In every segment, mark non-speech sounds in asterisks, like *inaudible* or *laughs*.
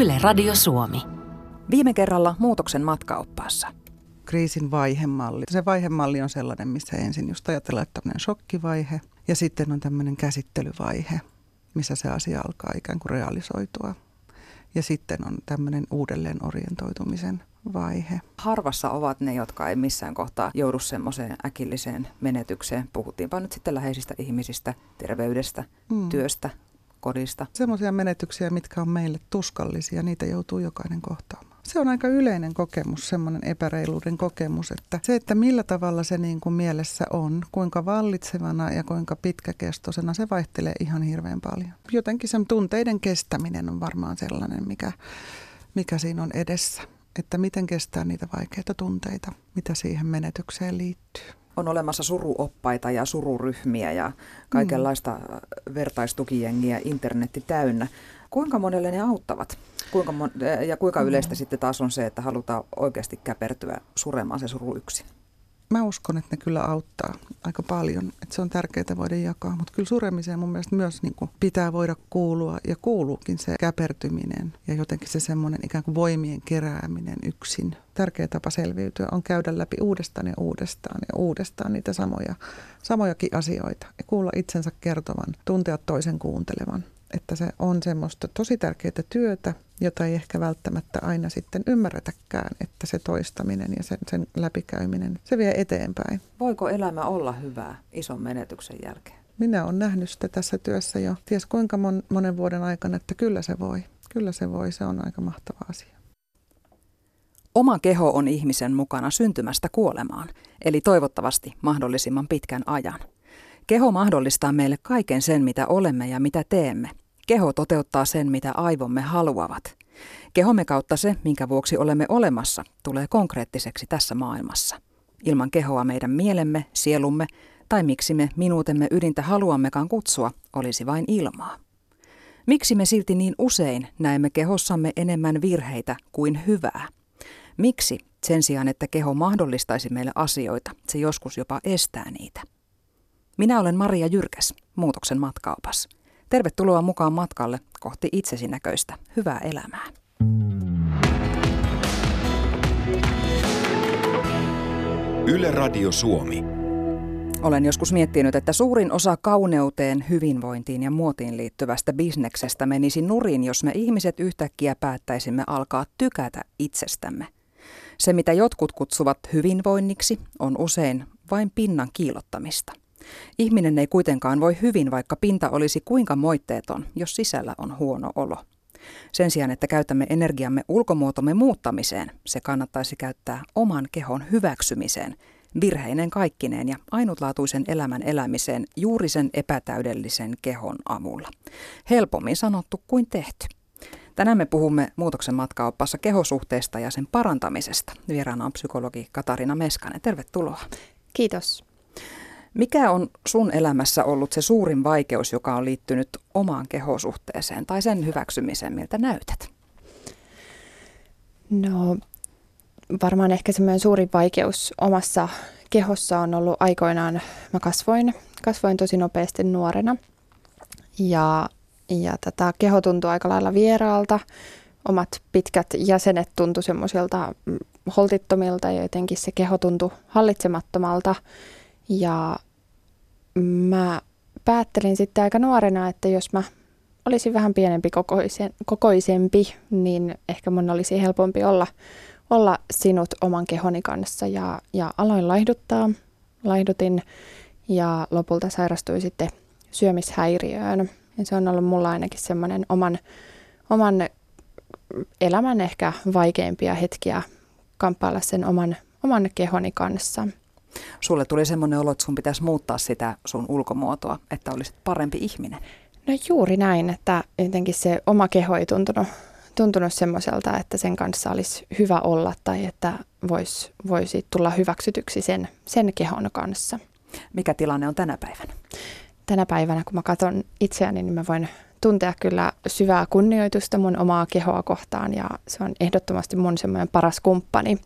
Yle Radio Suomi. Viime kerralla muutoksen matkaoppaassa. Kriisin vaihemalli. Se vaihemalli on sellainen, missä ensin just ajatellaan, että tämmöinen shokkivaihe ja sitten on tämmöinen käsittelyvaihe, missä se asia alkaa ikään kuin realisoitua. Ja sitten on tämmöinen uudelleen orientoitumisen vaihe. Harvassa ovat ne, jotka ei missään kohtaa joudu semmoiseen äkilliseen menetykseen. Puhuttiinpa nyt sitten läheisistä ihmisistä, terveydestä, mm. työstä, kodista. Semmoisia menetyksiä, mitkä on meille tuskallisia, niitä joutuu jokainen kohtaamaan. Se on aika yleinen kokemus, semmoinen epäreiluuden kokemus, että se, että millä tavalla se niin kuin mielessä on, kuinka vallitsevana ja kuinka pitkäkestoisena, se vaihtelee ihan hirveän paljon. Jotenkin sen tunteiden kestäminen on varmaan sellainen, mikä, mikä siinä on edessä että miten kestää niitä vaikeita tunteita, mitä siihen menetykseen liittyy. On olemassa suruoppaita ja sururyhmiä ja kaikenlaista mm. vertaistukijengiä internetti täynnä. Kuinka monelle ne auttavat? Kuinka mon- ja kuinka yleistä mm. sitten taas on se, että halutaan oikeasti käpertyä suremaan se suru yksin? Mä uskon, että ne kyllä auttaa aika paljon. Että se on tärkeää voida jakaa, mutta kyllä suremiseen mun mielestä myös niin kuin pitää voida kuulua ja kuuluukin se käpertyminen ja jotenkin se semmoinen ikään kuin voimien kerääminen yksin. Tärkeä tapa selviytyä on käydä läpi uudestaan ja uudestaan ja uudestaan niitä samoja, samojakin asioita ja kuulla itsensä kertovan, tuntea toisen kuuntelevan että se on semmoista tosi tärkeää työtä, jota ei ehkä välttämättä aina sitten ymmärretäkään, että se toistaminen ja sen, sen läpikäyminen, se vie eteenpäin. Voiko elämä olla hyvää ison menetyksen jälkeen? Minä olen nähnyt sitä tässä työssä jo ties kuinka mon, monen vuoden aikana, että kyllä se voi. Kyllä se voi, se on aika mahtava asia. Oma keho on ihmisen mukana syntymästä kuolemaan, eli toivottavasti mahdollisimman pitkän ajan. Keho mahdollistaa meille kaiken sen, mitä olemme ja mitä teemme. Keho toteuttaa sen, mitä aivomme haluavat. Kehomme kautta se, minkä vuoksi olemme olemassa, tulee konkreettiseksi tässä maailmassa. Ilman kehoa meidän mielemme, sielumme tai miksi me minuutemme ydintä haluammekaan kutsua, olisi vain ilmaa. Miksi me silti niin usein näemme kehossamme enemmän virheitä kuin hyvää? Miksi sen sijaan, että keho mahdollistaisi meille asioita, se joskus jopa estää niitä? Minä olen Maria Jyrkäs, muutoksen matkaopas. Tervetuloa mukaan matkalle kohti itsesi näköistä hyvää elämää. Yle Radio Suomi. Olen joskus miettinyt, että suurin osa kauneuteen, hyvinvointiin ja muotiin liittyvästä bisneksestä menisi nurin, jos me ihmiset yhtäkkiä päättäisimme alkaa tykätä itsestämme. Se, mitä jotkut kutsuvat hyvinvoinniksi, on usein vain pinnan kiilottamista. Ihminen ei kuitenkaan voi hyvin, vaikka pinta olisi kuinka moitteeton, jos sisällä on huono olo. Sen sijaan, että käytämme energiamme ulkomuotomme muuttamiseen, se kannattaisi käyttää oman kehon hyväksymiseen, virheinen kaikkineen ja ainutlaatuisen elämän elämiseen juuri sen epätäydellisen kehon avulla. Helpommin sanottu kuin tehty. Tänään me puhumme muutoksen matkaoppassa kehosuhteesta ja sen parantamisesta. Vieraana on psykologi Katarina Meskanen. Tervetuloa. Kiitos. Mikä on sun elämässä ollut se suurin vaikeus, joka on liittynyt omaan kehosuhteeseen tai sen hyväksymiseen, miltä näytät? No varmaan ehkä semmoinen suurin vaikeus omassa kehossa on ollut aikoinaan, mä kasvoin, kasvoin tosi nopeasti nuorena ja, ja tätä keho tuntui aika lailla vieraalta. Omat pitkät jäsenet tuntui semmoisilta mm, holtittomilta ja jotenkin se keho tuntui hallitsemattomalta. Ja mä päättelin sitten aika nuorena, että jos mä olisin vähän pienempi kokoisen, kokoisempi, niin ehkä mun olisi helpompi olla, olla sinut oman kehoni kanssa. Ja, ja aloin laihduttaa, laihdutin ja lopulta sairastuin sitten syömishäiriöön. Ja se on ollut mulla ainakin semmoinen oman, oman elämän ehkä vaikeimpia hetkiä kamppailla sen oman, oman kehoni kanssa – Sulle tuli semmoinen olo, että sun pitäisi muuttaa sitä sun ulkomuotoa, että olisit parempi ihminen. No juuri näin, että jotenkin se oma keho ei tuntunut, tuntunut semmoiselta, että sen kanssa olisi hyvä olla tai että voisi, voisi tulla hyväksytyksi sen, sen kehon kanssa. Mikä tilanne on tänä päivänä? Tänä päivänä, kun mä katson itseäni, niin mä voin tuntea kyllä syvää kunnioitusta mun omaa kehoa kohtaan ja se on ehdottomasti mun semmoinen paras kumppani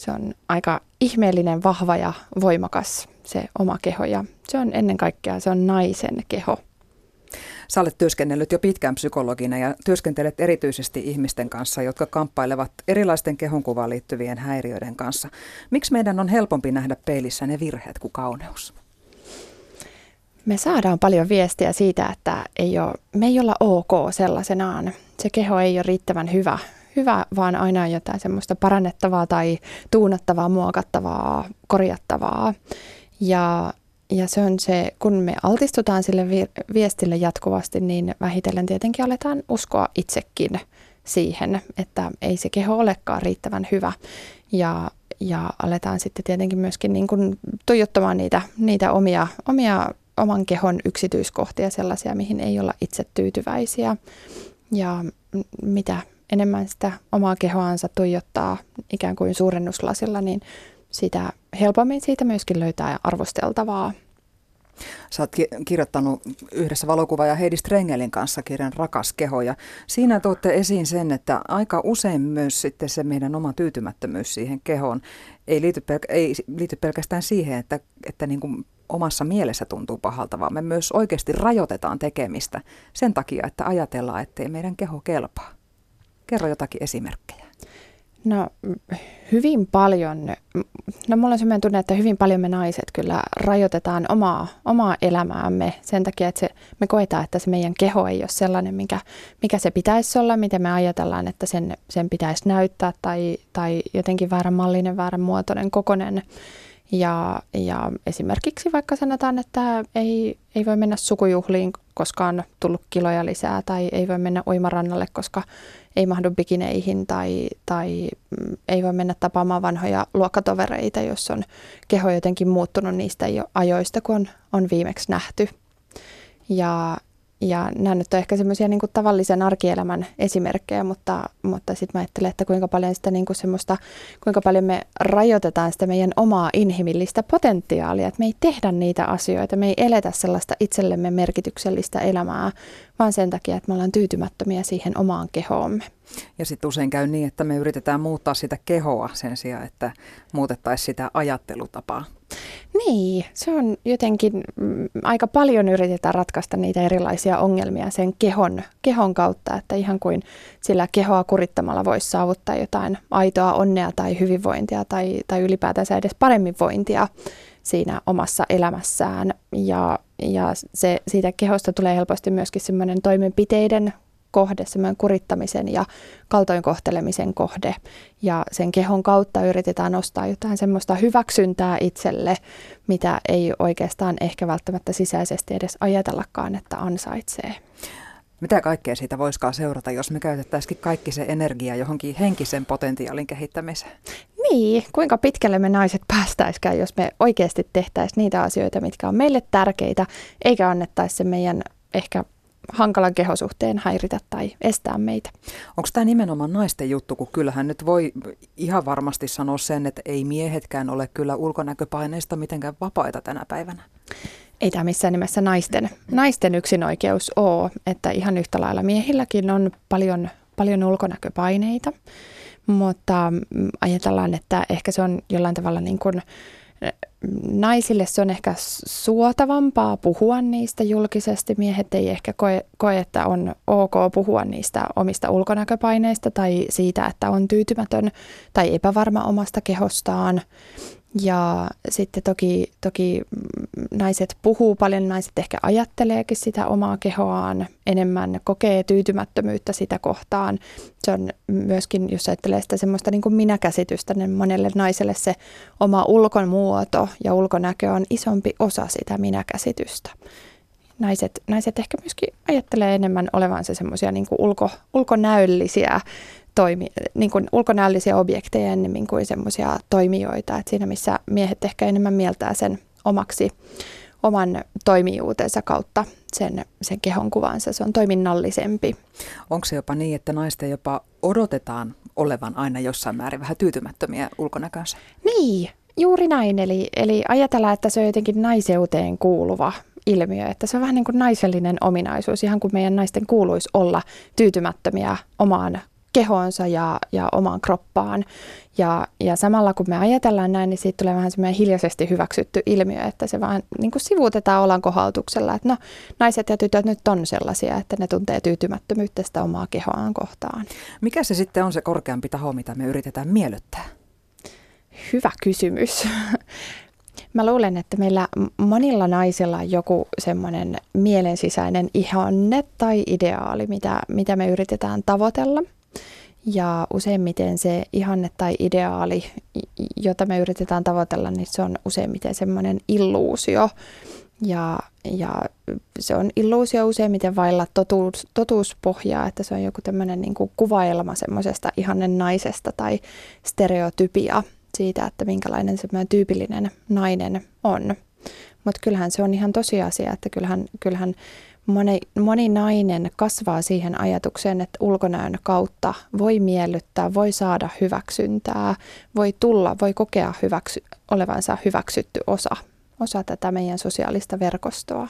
se on aika ihmeellinen, vahva ja voimakas se oma keho ja se on ennen kaikkea se on naisen keho. Sä olet työskennellyt jo pitkään psykologina ja työskentelet erityisesti ihmisten kanssa, jotka kamppailevat erilaisten kehonkuvaan liittyvien häiriöiden kanssa. Miksi meidän on helpompi nähdä peilissä ne virheet kuin kauneus? Me saadaan paljon viestiä siitä, että ei ole, me ei olla ok sellaisenaan. Se keho ei ole riittävän hyvä, hyvä vaan aina on jotain semmoista parannettavaa tai tuunattavaa, muokattavaa, korjattavaa. Ja ja se on se, kun me altistutaan sille viestille jatkuvasti, niin vähitellen tietenkin aletaan uskoa itsekin siihen, että ei se keho olekaan riittävän hyvä. Ja, ja aletaan sitten tietenkin myöskin niin kuin tuijottamaan niitä, niitä omia, omia oman kehon yksityiskohtia, sellaisia, mihin ei olla itse tyytyväisiä. Ja mitä enemmän sitä omaa kehoansa tuijottaa ikään kuin suurennuslasilla, niin sitä helpommin siitä myöskin löytää arvosteltavaa. Sä oot kirjoittanut yhdessä valokuvaaja Heidi Strengelin kanssa kirjan Rakas keho ja siinä tuotte esiin sen, että aika usein myös sitten se meidän oma tyytymättömyys siihen kehoon ei liity, pelk- ei liity pelkästään siihen, että, että niin kuin omassa mielessä tuntuu pahalta, vaan me myös oikeasti rajoitetaan tekemistä sen takia, että ajatellaan, ettei meidän keho kelpaa. Kerro jotakin esimerkkejä. No hyvin paljon, no mulla on sellainen tunne, että hyvin paljon me naiset kyllä rajoitetaan omaa, omaa elämäämme sen takia, että se, me koetaan, että se meidän keho ei ole sellainen, mikä, mikä se pitäisi olla, miten me ajatellaan, että sen, sen pitäisi näyttää tai, tai jotenkin väärän mallinen, väärän muotoinen, kokonen. Ja, ja esimerkiksi vaikka sanotaan, että ei, ei voi mennä sukujuhliin, koska on tullut kiloja lisää, tai ei voi mennä uimarannalle, koska ei mahdu bikineihin, tai, tai mm, ei voi mennä tapaamaan vanhoja luokkatovereita, jos on keho jotenkin muuttunut niistä jo ajoista, kun on, on viimeksi nähty. Ja, ja nämä nyt on ehkä semmoisia niin tavallisen arkielämän esimerkkejä, mutta, mutta sitten mä ajattelen, että kuinka paljon sitä niin kuin semmoista, kuinka paljon me rajoitetaan sitä meidän omaa inhimillistä potentiaalia, että me ei tehdä niitä asioita, me ei eletä sellaista itsellemme merkityksellistä elämää, vaan sen takia, että me ollaan tyytymättömiä siihen omaan kehoomme. Ja sitten usein käy niin, että me yritetään muuttaa sitä kehoa sen sijaan, että muutettaisiin sitä ajattelutapaa. Niin, se on jotenkin, mm, aika paljon yritetään ratkaista niitä erilaisia ongelmia sen kehon, kehon kautta, että ihan kuin sillä kehoa kurittamalla voisi saavuttaa jotain aitoa onnea tai hyvinvointia tai, tai ylipäätänsä edes paremmin vointia siinä omassa elämässään. Ja, ja se, siitä kehosta tulee helposti myöskin semmoinen toimenpiteiden kohde, semmoinen kurittamisen ja kaltoinkohtelemisen kohde. Ja sen kehon kautta yritetään nostaa jotain semmoista hyväksyntää itselle, mitä ei oikeastaan ehkä välttämättä sisäisesti edes ajatellakaan, että ansaitsee. Mitä kaikkea siitä voisikaan seurata, jos me käytettäisikin kaikki se energia johonkin henkisen potentiaalin kehittämiseen? Niin, kuinka pitkälle me naiset päästäisikään, jos me oikeasti tehtäisiin niitä asioita, mitkä on meille tärkeitä, eikä annettaisi se meidän ehkä hankalan kehosuhteen häiritä tai estää meitä. Onko tämä nimenomaan naisten juttu, kun kyllähän nyt voi ihan varmasti sanoa sen, että ei miehetkään ole kyllä ulkonäköpaineista mitenkään vapaita tänä päivänä? Ei tämä missään nimessä naisten, naisten yksinoikeus ole, että ihan yhtä lailla miehilläkin on paljon, paljon ulkonäköpaineita, mutta mm, ajatellaan, että ehkä se on jollain tavalla niin kuin naisille se on ehkä suotavampaa puhua niistä julkisesti. Miehet ei ehkä koe, koe, että on ok puhua niistä omista ulkonäköpaineista tai siitä, että on tyytymätön tai epävarma omasta kehostaan. Ja sitten toki, toki naiset puhuu paljon, naiset ehkä ajatteleekin sitä omaa kehoaan enemmän, kokee tyytymättömyyttä sitä kohtaan. Se on myöskin, jos ajattelee sitä semmoista niin kuin minäkäsitystä, niin monelle naiselle se oma ulkonmuoto ja ulkonäkö on isompi osa sitä minäkäsitystä. Naiset, naiset ehkä myöskin ajattelee enemmän olevansa semmoisia niin ulko, ulkonäöllisiä toimi, niin kuin ulkonäöllisiä objekteja ennemmin kuin semmoisia toimijoita. Et siinä missä miehet ehkä enemmän mieltää sen omaksi oman toimijuutensa kautta sen, sen kehon kuvansa. Se on toiminnallisempi. Onko se jopa niin, että naisten jopa odotetaan olevan aina jossain määrin vähän tyytymättömiä ulkonäkönsä? Niin, juuri näin. Eli, eli ajatellaan, että se on jotenkin naiseuteen kuuluva ilmiö, että se on vähän niin kuin naisellinen ominaisuus, ihan kuin meidän naisten kuuluisi olla tyytymättömiä omaan kehoonsa ja, ja omaan kroppaan. Ja, ja samalla kun me ajatellaan näin, niin siitä tulee vähän semmoinen hiljaisesti hyväksytty ilmiö, että se vaan niin kuin sivuutetaan olan kohaltuksella, että no naiset ja tytöt nyt on sellaisia, että ne tuntee tyytymättömyyttä sitä omaa kehoaan kohtaan. Mikä se sitten on se korkeampi taho, mitä me yritetään miellyttää? Hyvä kysymys. *laughs* Mä luulen, että meillä monilla naisilla on joku semmoinen mielensisäinen ihanne tai ideaali, mitä, mitä me yritetään tavoitella. Ja useimmiten se ihanne tai ideaali, jota me yritetään tavoitella, niin se on useimmiten semmoinen illuusio. Ja, ja se on illuusio useimmiten vailla totuus, totuuspohjaa, että se on joku tämmöinen niin kuin kuvailma semmoisesta ihannen naisesta tai stereotypia – siitä, että minkälainen semmoinen tyypillinen nainen on. Mutta kyllähän se on ihan tosiasia, että kyllähän, kyllähän moni, moni nainen kasvaa siihen ajatukseen, että ulkonäön kautta voi miellyttää, voi saada hyväksyntää, voi tulla, voi kokea hyväksy, olevansa hyväksytty osa, osa tätä meidän sosiaalista verkostoa.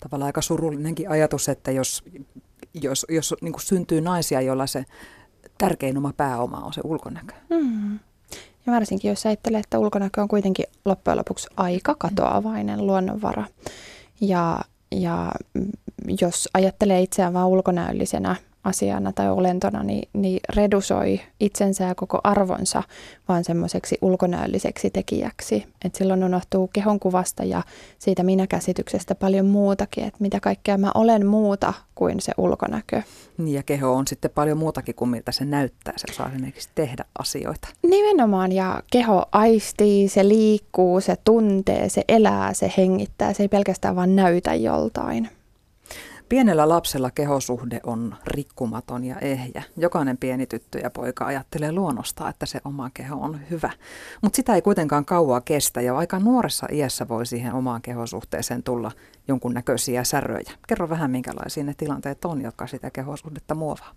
Tavallaan aika surullinenkin ajatus, että jos, jos, jos niin syntyy naisia, joilla se tärkein oma pääoma on se ulkonäkö. Mm. Ja varsinkin jos ajattelee, että ulkonäkö on kuitenkin loppujen lopuksi aika katoavainen luonnonvara. Ja, ja jos ajattelee itseään vain ulkonäöllisenä asiana tai olentona, niin, niin redusoi itsensä ja koko arvonsa vaan semmoiseksi ulkonäölliseksi tekijäksi. Et silloin unohtuu kehon kuvasta ja siitä minäkäsityksestä paljon muutakin, että mitä kaikkea mä olen muuta kuin se ulkonäkö. Niin ja keho on sitten paljon muutakin kuin miltä se näyttää. Se osaa esimerkiksi tehdä asioita. Nimenomaan ja keho aistii, se liikkuu, se tuntee, se elää, se hengittää. Se ei pelkästään vaan näytä joltain. Pienellä lapsella kehosuhde on rikkumaton ja ehjä. Jokainen pieni tyttö ja poika ajattelee luonnosta, että se oma keho on hyvä. Mutta sitä ei kuitenkaan kauaa kestä ja aika nuoressa iässä voi siihen omaan kehosuhteeseen tulla jonkunnäköisiä säröjä. Kerro vähän, minkälaisia ne tilanteet on, jotka sitä kehosuhdetta muovaa.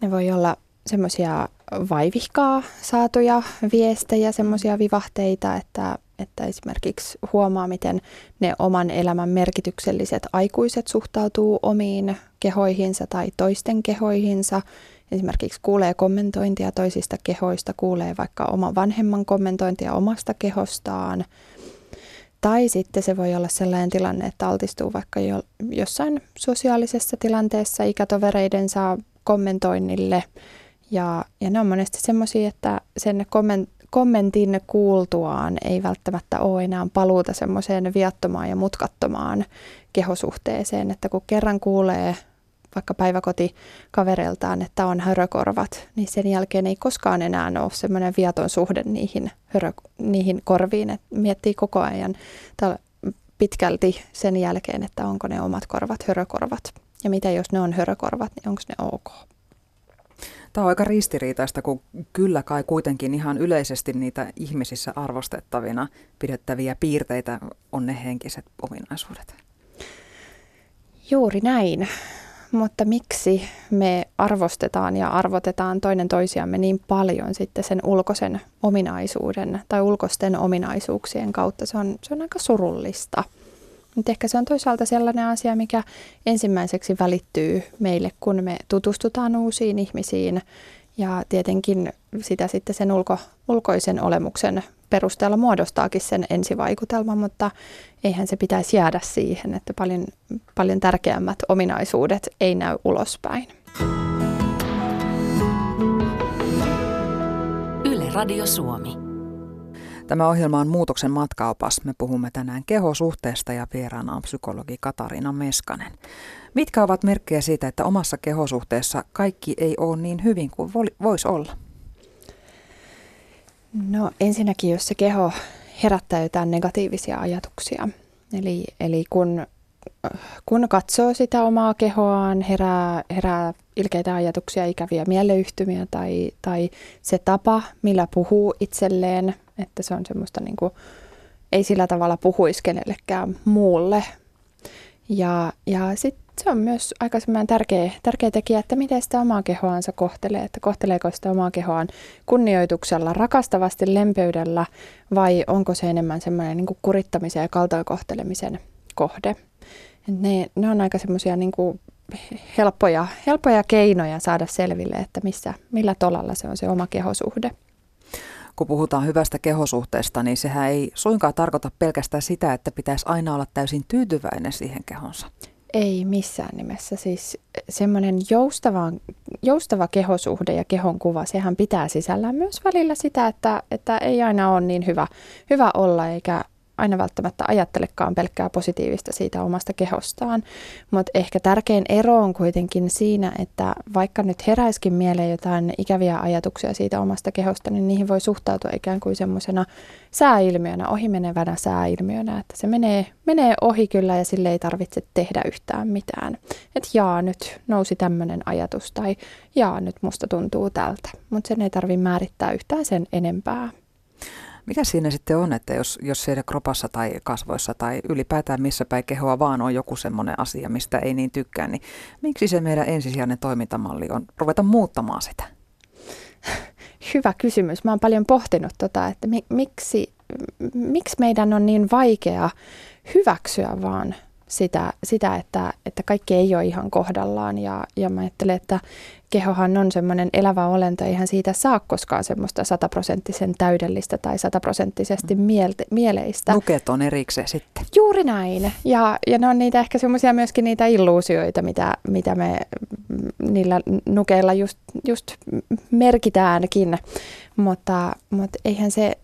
Ne voi olla semmoisia vaivihkaa saatuja viestejä, semmoisia vivahteita, että että esimerkiksi huomaa, miten ne oman elämän merkitykselliset aikuiset suhtautuu omiin kehoihinsa tai toisten kehoihinsa. Esimerkiksi kuulee kommentointia toisista kehoista, kuulee vaikka oman vanhemman kommentointia omasta kehostaan. Tai sitten se voi olla sellainen tilanne, että altistuu vaikka jo, jossain sosiaalisessa tilanteessa ikätovereidensa kommentoinnille. Ja, ja ne on monesti semmoisia, että sen komment, kommentin kuultuaan ei välttämättä ole enää paluuta semmoiseen viattomaan ja mutkattomaan kehosuhteeseen, että kun kerran kuulee vaikka päiväkotikavereiltaan, että on hörökorvat, niin sen jälkeen ei koskaan enää ole semmoinen viaton suhde niihin, hörö, niihin korviin, että miettii koko ajan pitkälti sen jälkeen, että onko ne omat korvat hörökorvat. Ja mitä jos ne on hörökorvat, niin onko ne ok? Tämä on aika ristiriitaista, kun kyllä kai kuitenkin ihan yleisesti niitä ihmisissä arvostettavina pidettäviä piirteitä on ne henkiset ominaisuudet. Juuri näin. Mutta miksi me arvostetaan ja arvotetaan toinen toisiamme niin paljon sitten sen ulkoisen ominaisuuden tai ulkoisten ominaisuuksien kautta? Se on, se on aika surullista. Mutta ehkä se on toisaalta sellainen asia, mikä ensimmäiseksi välittyy meille, kun me tutustutaan uusiin ihmisiin. Ja tietenkin sitä sitten sen ulko, ulkoisen olemuksen perusteella muodostaakin sen ensivaikutelman, mutta eihän se pitäisi jäädä siihen, että paljon, paljon tärkeämmät ominaisuudet ei näy ulospäin. Yle Radio Suomi. Tämä ohjelma on Muutoksen matkaopas. Me puhumme tänään kehosuhteesta ja vieraana on psykologi Katariina Meskanen. Mitkä ovat merkkejä siitä, että omassa kehosuhteessa kaikki ei ole niin hyvin kuin voisi olla? No ensinnäkin, jos se keho herättää jotain negatiivisia ajatuksia. Eli, eli kun, kun katsoo sitä omaa kehoaan, herää, herää ilkeitä ajatuksia, ikäviä mieleyhtymiä tai, tai se tapa, millä puhuu itselleen – että se on semmoista niin kuin, ei sillä tavalla puhuisi kenellekään muulle. Ja, ja sitten se on myös aika tärkeä, tärkeä tekijä, että miten sitä omaa kehoansa kohtelee, että kohteleeko sitä omaa kehoaan kunnioituksella, rakastavasti, lempeydellä vai onko se enemmän semmoinen niin kurittamisen ja kaltoinkohtelemisen kohde. Ne, ne on aika semmoisia niin helppoja, helppoja keinoja saada selville, että missä, millä tolalla se on se oma kehosuhde. Kun puhutaan hyvästä kehosuhteesta, niin sehän ei suinkaan tarkoita pelkästään sitä, että pitäisi aina olla täysin tyytyväinen siihen kehonsa. Ei missään nimessä. Siis semmoinen joustava, joustava kehosuhde ja kehon kuva, sehän pitää sisällään myös välillä sitä, että, että ei aina ole niin hyvä, hyvä olla eikä aina välttämättä ajattelekaan pelkkää positiivista siitä omasta kehostaan. Mutta ehkä tärkein ero on kuitenkin siinä, että vaikka nyt heräiskin mieleen jotain ikäviä ajatuksia siitä omasta kehosta, niin niihin voi suhtautua ikään kuin semmoisena sääilmiönä, ohimenevänä sääilmiönä, että se menee, menee ohi kyllä ja sille ei tarvitse tehdä yhtään mitään. Että jaa, nyt nousi tämmöinen ajatus tai jaa, nyt musta tuntuu tältä, mutta sen ei tarvitse määrittää yhtään sen enempää. Mikä siinä sitten on, että jos, jos siellä kropassa tai kasvoissa tai ylipäätään missä päin kehoa vaan on joku semmoinen asia, mistä ei niin tykkää, niin miksi se meidän ensisijainen toimintamalli on ruveta muuttamaan sitä? *laughs* Hyvä kysymys. Mä oon paljon pohtinut tota, että mi- miksi, miksi meidän on niin vaikea hyväksyä vaan sitä, sitä että, että kaikki ei ole ihan kohdallaan ja, ja mä ajattelen, että kehohan on semmoinen elävä olento, eihän siitä saa koskaan semmoista sataprosenttisen täydellistä tai sataprosenttisesti mm. mielte, mieleistä. Nuket on erikseen sitten. Juuri näin. Ja, ja ne on niitä ehkä semmoisia myöskin niitä illuusioita, mitä, mitä me niillä nukeilla just, just merkitäänkin. Mutta, mutta eihän se,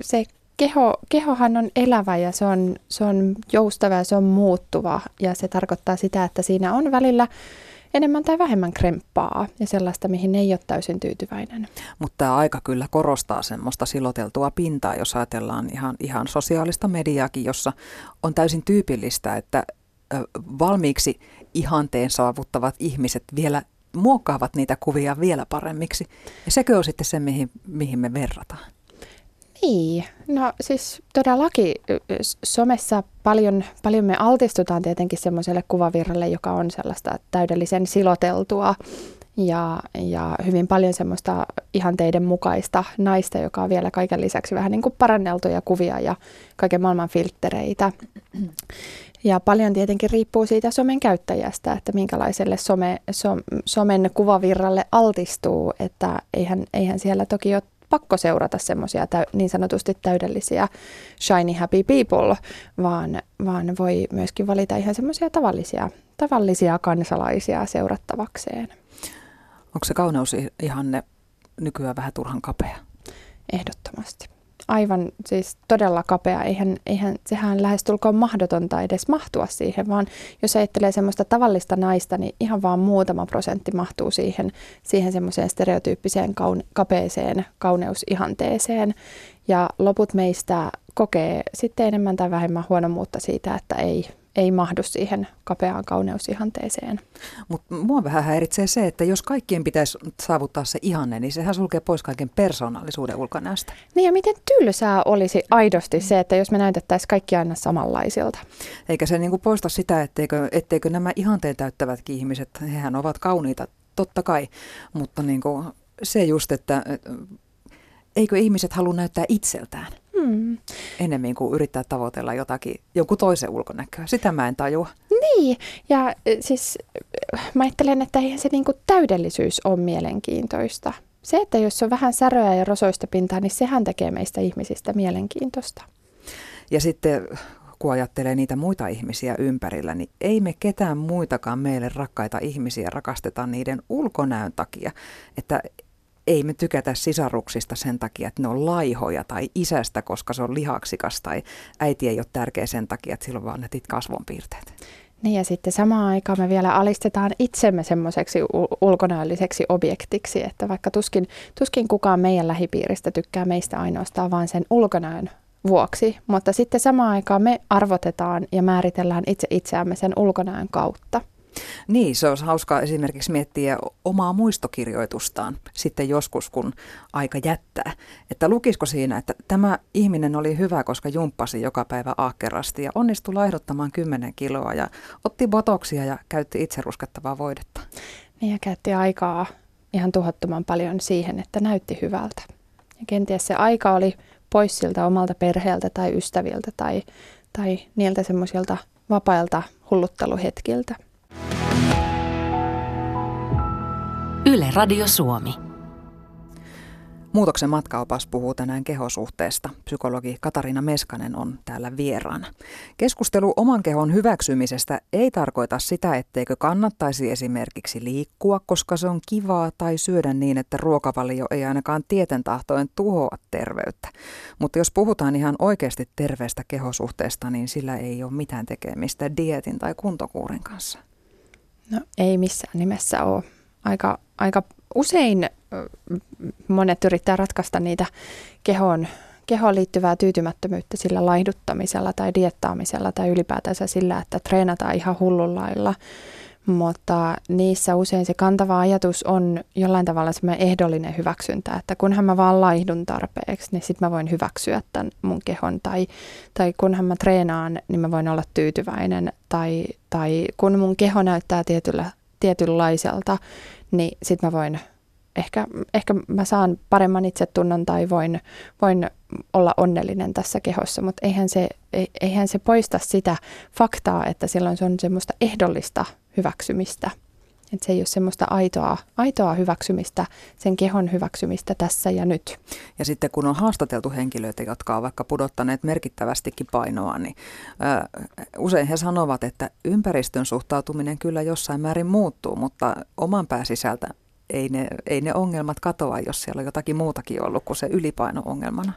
se keho, kehohan on elävä ja se on, se on joustava ja se on muuttuva ja se tarkoittaa sitä, että siinä on välillä enemmän tai vähemmän kremppaa ja sellaista, mihin ei ole täysin tyytyväinen. Mutta tämä aika kyllä korostaa semmoista siloteltua pintaa, jos ajatellaan ihan, ihan sosiaalista mediaakin, jossa on täysin tyypillistä, että valmiiksi ihanteen saavuttavat ihmiset vielä muokkaavat niitä kuvia vielä paremmiksi. Ja sekö on sitten se, mihin, mihin me verrataan? Niin, no siis todellakin somessa paljon, paljon me altistutaan tietenkin semmoiselle kuvavirralle, joka on sellaista täydellisen siloteltua ja, ja hyvin paljon semmoista ihanteiden mukaista naista, joka on vielä kaiken lisäksi vähän niin kuin paranneltuja kuvia ja kaiken maailman filttereitä. Ja paljon tietenkin riippuu siitä somen käyttäjästä, että minkälaiselle some, som, somen kuvavirralle altistuu, että eihän, eihän siellä toki ole pakko seurata semmoisia täy- niin sanotusti täydellisiä shiny happy people, vaan, vaan voi myöskin valita ihan semmoisia tavallisia, tavallisia kansalaisia seurattavakseen. Onko se kauneusihanne nykyään vähän turhan kapea? Ehdottomasti aivan siis todella kapea. Eihän, eihän, sehän lähestulkoon mahdotonta edes mahtua siihen, vaan jos ajattelee semmoista tavallista naista, niin ihan vaan muutama prosentti mahtuu siihen, siihen semmoiseen stereotyyppiseen kaun, kapeeseen kauneusihanteeseen. Ja loput meistä kokee sitten enemmän tai vähemmän huonomuutta siitä, että ei, ei mahdu siihen kapeaan kauneusihanteeseen. Mutta mua vähän häiritsee se, että jos kaikkien pitäisi saavuttaa se ihanne, niin sehän sulkee pois kaiken persoonallisuuden ulkonäöstä. Niin ja miten tylsää olisi aidosti se, että jos me näytettäisiin kaikki aina samanlaisilta. Eikä se niinku poista sitä, etteikö, etteikö nämä ihanteen täyttävätkin ihmiset, hehän ovat kauniita totta kai, mutta niinku se just, että eikö ihmiset halua näyttää itseltään? Hmm. Ennemmin kuin yrittää tavoitella jotakin, jonkun toisen ulkonäköä. Sitä mä en tajua. Niin, ja siis mä ajattelen, että eihän se niinku täydellisyys ole mielenkiintoista. Se, että jos on vähän säröä ja rosoista pintaa, niin sehän tekee meistä ihmisistä mielenkiintoista. Ja sitten kun ajattelee niitä muita ihmisiä ympärillä, niin ei me ketään muitakaan meille rakkaita ihmisiä rakasteta niiden ulkonäön takia. Että ei me tykätä sisaruksista sen takia, että ne on laihoja tai isästä, koska se on lihaksikas tai äiti ei ole tärkeä sen takia, että sillä on vaan netit kasvonpiirteet. Niin ja sitten samaan aikaan me vielä alistetaan itsemme semmoiseksi ulkonäölliseksi objektiksi, että vaikka tuskin, tuskin kukaan meidän lähipiiristä tykkää meistä ainoastaan vain sen ulkonäön vuoksi, mutta sitten samaan aikaan me arvotetaan ja määritellään itse itseämme sen ulkonäön kautta. Niin, se olisi hauskaa esimerkiksi miettiä omaa muistokirjoitustaan sitten joskus, kun aika jättää. Että lukisiko siinä, että tämä ihminen oli hyvä, koska jumppasi joka päivä ahkerasti ja onnistui laihduttamaan 10 kiloa ja otti botoksia ja käytti itse ruskettavaa voidetta. Niin ja käytti aikaa ihan tuhottoman paljon siihen, että näytti hyvältä. Ja kenties se aika oli pois siltä omalta perheeltä tai ystäviltä tai, tai niiltä semmoisilta vapailta hullutteluhetkiltä. Yle Radio Suomi. Muutoksen matkaopas puhuu tänään kehosuhteesta. Psykologi Katariina Meskanen on täällä vieraana. Keskustelu oman kehon hyväksymisestä ei tarkoita sitä, etteikö kannattaisi esimerkiksi liikkua, koska se on kivaa, tai syödä niin, että ruokavalio ei ainakaan tieten tahtoen tuhoa terveyttä. Mutta jos puhutaan ihan oikeasti terveestä kehosuhteesta, niin sillä ei ole mitään tekemistä dietin tai kuntokuurin kanssa. No ei missään nimessä ole. Aika, aika usein monet yrittää ratkaista niitä kehon, kehoon liittyvää tyytymättömyyttä sillä laihduttamisella tai diettaamisella tai ylipäätänsä sillä, että treenataan ihan hullunlailla. Mutta niissä usein se kantava ajatus on jollain tavalla semmoinen ehdollinen hyväksyntä, että kunhan mä vaan laihdun tarpeeksi, niin sitten mä voin hyväksyä tämän mun kehon. Tai, tai kunhan mä treenaan, niin mä voin olla tyytyväinen. Tai, tai kun mun keho näyttää tietyllä, tietynlaiselta, niin sitten mä voin ehkä, ehkä mä saan paremman itsetunnon tai voin, voin olla onnellinen tässä kehossa, mutta eihän se, eihän se poista sitä faktaa, että silloin se on semmoista ehdollista hyväksymistä. Että se ei ole semmoista aitoa, aitoa hyväksymistä, sen kehon hyväksymistä tässä ja nyt. Ja sitten kun on haastateltu henkilöitä, jotka ovat vaikka pudottaneet merkittävästikin painoa, niin ö, usein he sanovat, että ympäristön suhtautuminen kyllä jossain määrin muuttuu, mutta oman pääsisältä ei ne, ei ne ongelmat katoa, jos siellä on jotakin muutakin ollut kuin se ylipaino ongelmana.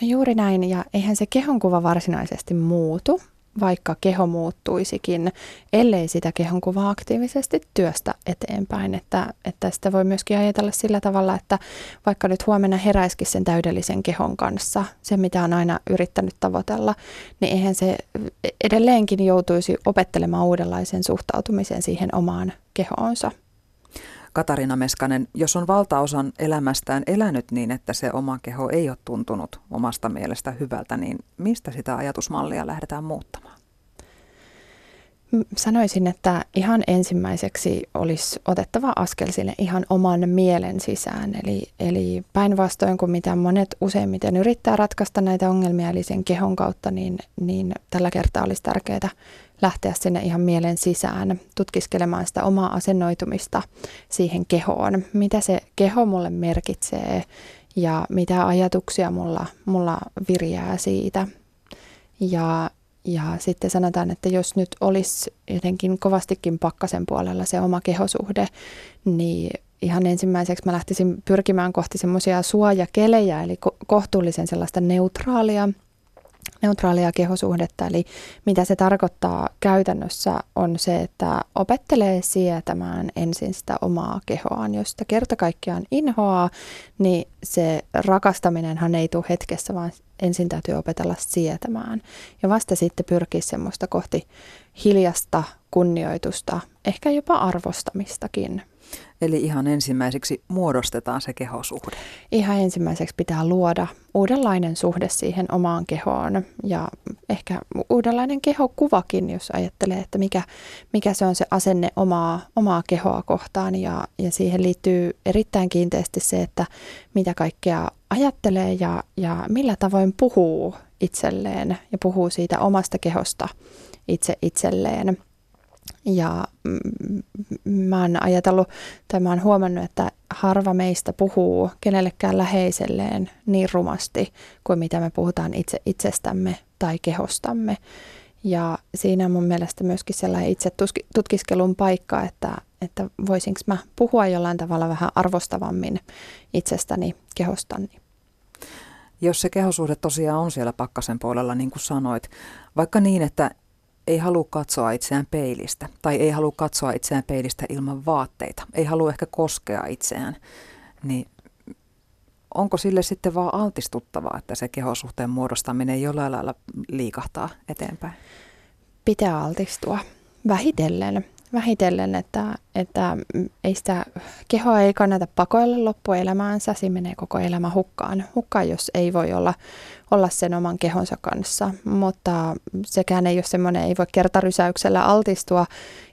No juuri näin, ja eihän se kehonkuva varsinaisesti muutu, vaikka keho muuttuisikin, ellei sitä kehonkuvaa aktiivisesti työstä eteenpäin. Että, että sitä voi myöskin ajatella sillä tavalla, että vaikka nyt huomenna heräisikin sen täydellisen kehon kanssa, se mitä on aina yrittänyt tavoitella, niin eihän se edelleenkin joutuisi opettelemaan uudenlaisen suhtautumisen siihen omaan kehoonsa. Katarina Meskanen, jos on valtaosan elämästään elänyt niin, että se oma keho ei ole tuntunut omasta mielestä hyvältä, niin mistä sitä ajatusmallia lähdetään muuttamaan? Sanoisin, että ihan ensimmäiseksi olisi otettava askel sinne ihan oman mielen sisään. Eli, eli päinvastoin kuin mitä monet useimmiten yrittää ratkaista näitä ongelmia, eli sen kehon kautta, niin, niin tällä kertaa olisi tärkeää lähteä sinne ihan mielen sisään tutkiskelemaan sitä omaa asennoitumista siihen kehoon. Mitä se keho mulle merkitsee ja mitä ajatuksia mulla, mulla virjää siitä. Ja, ja sitten sanotaan, että jos nyt olisi jotenkin kovastikin pakkasen puolella se oma kehosuhde, niin ihan ensimmäiseksi mä lähtisin pyrkimään kohti semmoisia suojakelejä, eli kohtuullisen sellaista neutraalia neutraalia kehosuhdetta. Eli mitä se tarkoittaa käytännössä on se, että opettelee sietämään ensin sitä omaa kehoaan. Jos sitä kerta kaikkiaan inhoaa, niin se rakastaminenhan ei tule hetkessä, vaan ensin täytyy opetella sietämään. Ja vasta sitten pyrkii semmoista kohti hiljasta kunnioitusta, ehkä jopa arvostamistakin. Eli ihan ensimmäiseksi muodostetaan se kehosuhde. Ihan ensimmäiseksi pitää luoda uudenlainen suhde siihen omaan kehoon ja ehkä uudenlainen kehokuvakin, jos ajattelee, että mikä, mikä se on se asenne omaa, omaa kehoa kohtaan. Ja, ja siihen liittyy erittäin kiinteästi se, että mitä kaikkea ajattelee ja, ja millä tavoin puhuu itselleen ja puhuu siitä omasta kehosta itse itselleen. Ja mä oon ajatellut tai mä oon huomannut, että harva meistä puhuu kenellekään läheiselleen niin rumasti kuin mitä me puhutaan itse itsestämme tai kehostamme. Ja siinä on mun mielestä myöskin sellainen itse tutkiskelun paikka, että, että voisinko mä puhua jollain tavalla vähän arvostavammin itsestäni, kehostani. Jos se kehosuhde tosiaan on siellä pakkasen puolella, niin kuin sanoit, vaikka niin, että ei halua katsoa itseään peilistä tai ei halua katsoa itseään peilistä ilman vaatteita, ei halua ehkä koskea itseään, niin onko sille sitten vaan altistuttavaa, että se kehosuhteen muodostaminen jollain lailla liikahtaa eteenpäin? Pitää altistua vähitellen vähitellen, että, että ei sitä kehoa ei kannata pakoilla loppuelämäänsä, siinä menee koko elämä hukkaan, hukkaan jos ei voi olla, olla sen oman kehonsa kanssa, mutta sekään ei ole semmoinen, ei voi kertarysäyksellä altistua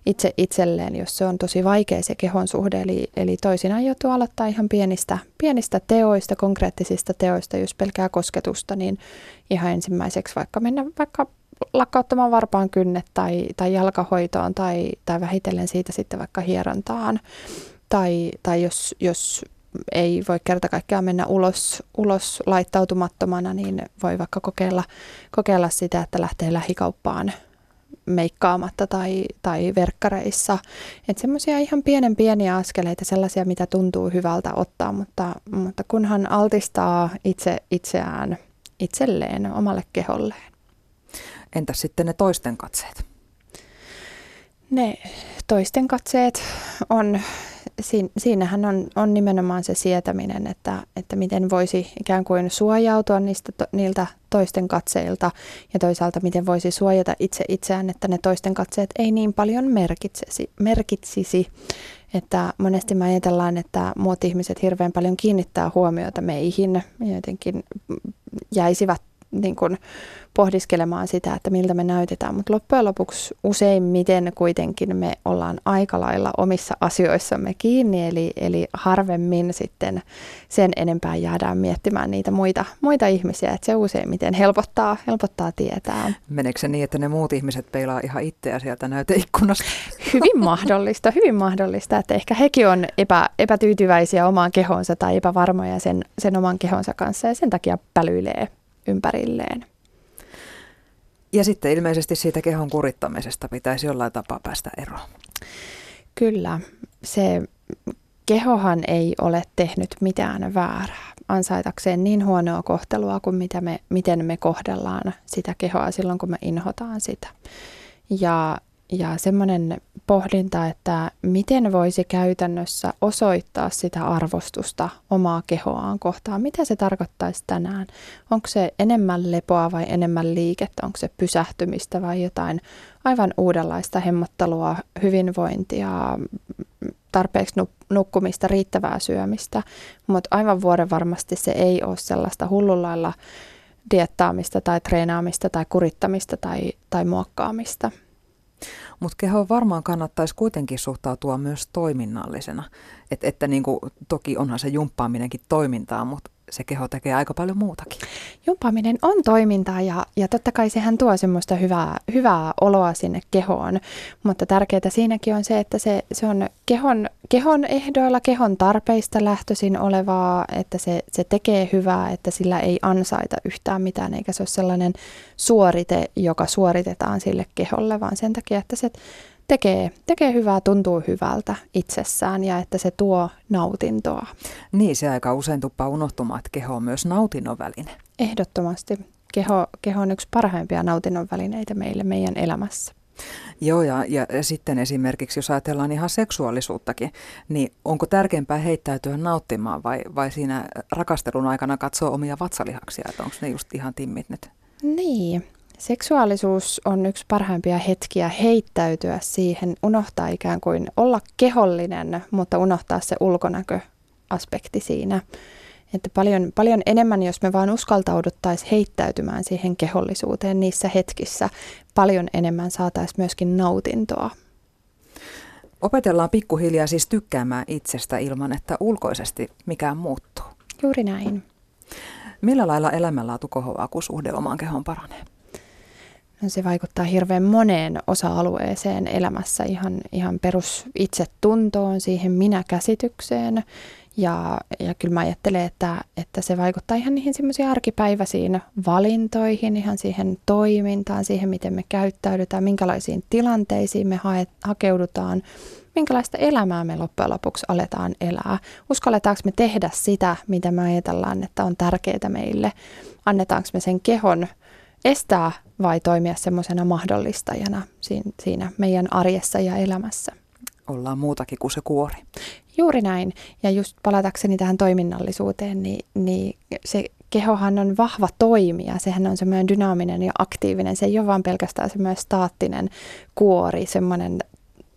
itse itselleen, jos se on tosi vaikea se kehon suhde, eli, eli toisinaan joutuu aloittaa ihan pienistä, pienistä teoista, konkreettisista teoista, jos pelkää kosketusta, niin ihan ensimmäiseksi vaikka mennä vaikka lakkauttamaan varpaan kynnet tai, tai jalkahoitoon tai, tai vähitellen siitä sitten vaikka hierontaan. tai, tai jos, jos ei voi kerta kaikkiaan mennä ulos, ulos laittautumattomana, niin voi vaikka kokeilla, kokeilla sitä, että lähtee lähikauppaan meikkaamatta tai, tai verkkareissa. Että semmoisia ihan pienen pieniä askeleita, sellaisia, mitä tuntuu hyvältä ottaa, mutta, mutta kunhan altistaa itse itseään itselleen, omalle keholleen. Entäs sitten ne toisten katseet? Ne toisten katseet on, siinähän on, on nimenomaan se sietäminen, että, että miten voisi ikään kuin suojautua niistä, niiltä toisten katseilta ja toisaalta miten voisi suojata itse itseään, että ne toisten katseet ei niin paljon merkitsisi. merkitsisi. Että monesti me ajatellaan, että muut ihmiset hirveän paljon kiinnittää huomiota meihin ja jotenkin jäisivät niin kuin pohdiskelemaan sitä, että miltä me näytetään, mutta loppujen lopuksi useimmiten kuitenkin me ollaan aika lailla omissa asioissamme kiinni, eli, eli harvemmin sitten sen enempää jäädään miettimään niitä muita, muita ihmisiä, että se useimmiten helpottaa, helpottaa tietää. Meneekö se niin, että ne muut ihmiset peilaa ihan itseä sieltä näyteikkunasta? *laughs* Hyvin mahdollista, hyvin mahdollista, että ehkä hekin on epä, epätyytyväisiä omaan kehonsa tai epävarmoja sen, sen oman kehonsa kanssa ja sen takia pälyilee ympärilleen. Ja sitten ilmeisesti siitä kehon kurittamisesta pitäisi jollain tapaa päästä eroon. Kyllä, se kehohan ei ole tehnyt mitään väärää ansaitakseen niin huonoa kohtelua kuin mitä me, miten me kohdellaan sitä kehoa silloin, kun me inhotaan sitä. Ja ja semmoinen pohdinta, että miten voisi käytännössä osoittaa sitä arvostusta omaa kehoaan kohtaan. Mitä se tarkoittaisi tänään? Onko se enemmän lepoa vai enemmän liikettä? Onko se pysähtymistä vai jotain aivan uudenlaista hemmottelua, hyvinvointia, tarpeeksi nukkumista, riittävää syömistä. Mutta aivan vuoden varmasti se ei ole sellaista hullunlailla diettaamista tai treenaamista tai kurittamista tai, tai muokkaamista. Mutta keho varmaan kannattaisi kuitenkin suhtautua myös toiminnallisena. Et, että niin kuin, toki onhan se jumppaaminenkin toimintaa, mutta se keho tekee aika paljon muutakin. Jumpaaminen on toimintaa ja, ja totta kai sehän tuo semmoista hyvää, hyvää oloa sinne kehoon, mutta tärkeää siinäkin on se, että se, se on kehon, kehon ehdoilla, kehon tarpeista lähtöisin olevaa, että se, se tekee hyvää, että sillä ei ansaita yhtään mitään, eikä se ole sellainen suorite, joka suoritetaan sille keholle, vaan sen takia, että se tekee, tekee hyvää, tuntuu hyvältä itsessään ja että se tuo nautintoa. Niin, se aika usein tuppaa unohtumaan, että keho on myös nautinnon väline. Ehdottomasti. Keho, keho on yksi parhaimpia nautinnon välineitä meille meidän elämässä. Joo, ja, ja sitten esimerkiksi jos ajatellaan ihan seksuaalisuuttakin, niin onko tärkeämpää heittäytyä nauttimaan vai, vai siinä rakastelun aikana katsoa omia vatsalihaksia, että onko ne just ihan timmit nyt? Niin, Seksuaalisuus on yksi parhaimpia hetkiä heittäytyä siihen, unohtaa ikään kuin olla kehollinen, mutta unohtaa se ulkonäköaspekti siinä. Että paljon, paljon enemmän, jos me vaan uskaltauduttaisiin heittäytymään siihen kehollisuuteen niissä hetkissä, paljon enemmän saataisiin myöskin nautintoa. Opetellaan pikkuhiljaa siis tykkäämään itsestä ilman, että ulkoisesti mikään muuttuu. Juuri näin. Millä lailla elämänlaatu kohoaa, kun suhde omaan kehoon paranee? Se vaikuttaa hirveän moneen osa-alueeseen elämässä, ihan, ihan perus itsetuntoon, siihen minä-käsitykseen. Ja, ja kyllä mä ajattelen, että, että se vaikuttaa ihan niihin semmoisiin arkipäiväisiin valintoihin, ihan siihen toimintaan, siihen miten me käyttäydytään, minkälaisiin tilanteisiin me hae, hakeudutaan, minkälaista elämää me loppujen lopuksi aletaan elää. Uskalletaanko me tehdä sitä, mitä me ajatellaan, että on tärkeää meille? Annetaanko me sen kehon estää vai toimia semmoisena mahdollistajana siinä meidän arjessa ja elämässä. Ollaan muutakin kuin se kuori. Juuri näin. Ja just palatakseni tähän toiminnallisuuteen, niin, niin se kehohan on vahva toimija. Sehän on semmoinen dynaaminen ja aktiivinen. Se ei ole vaan pelkästään semmoinen staattinen kuori, semmoinen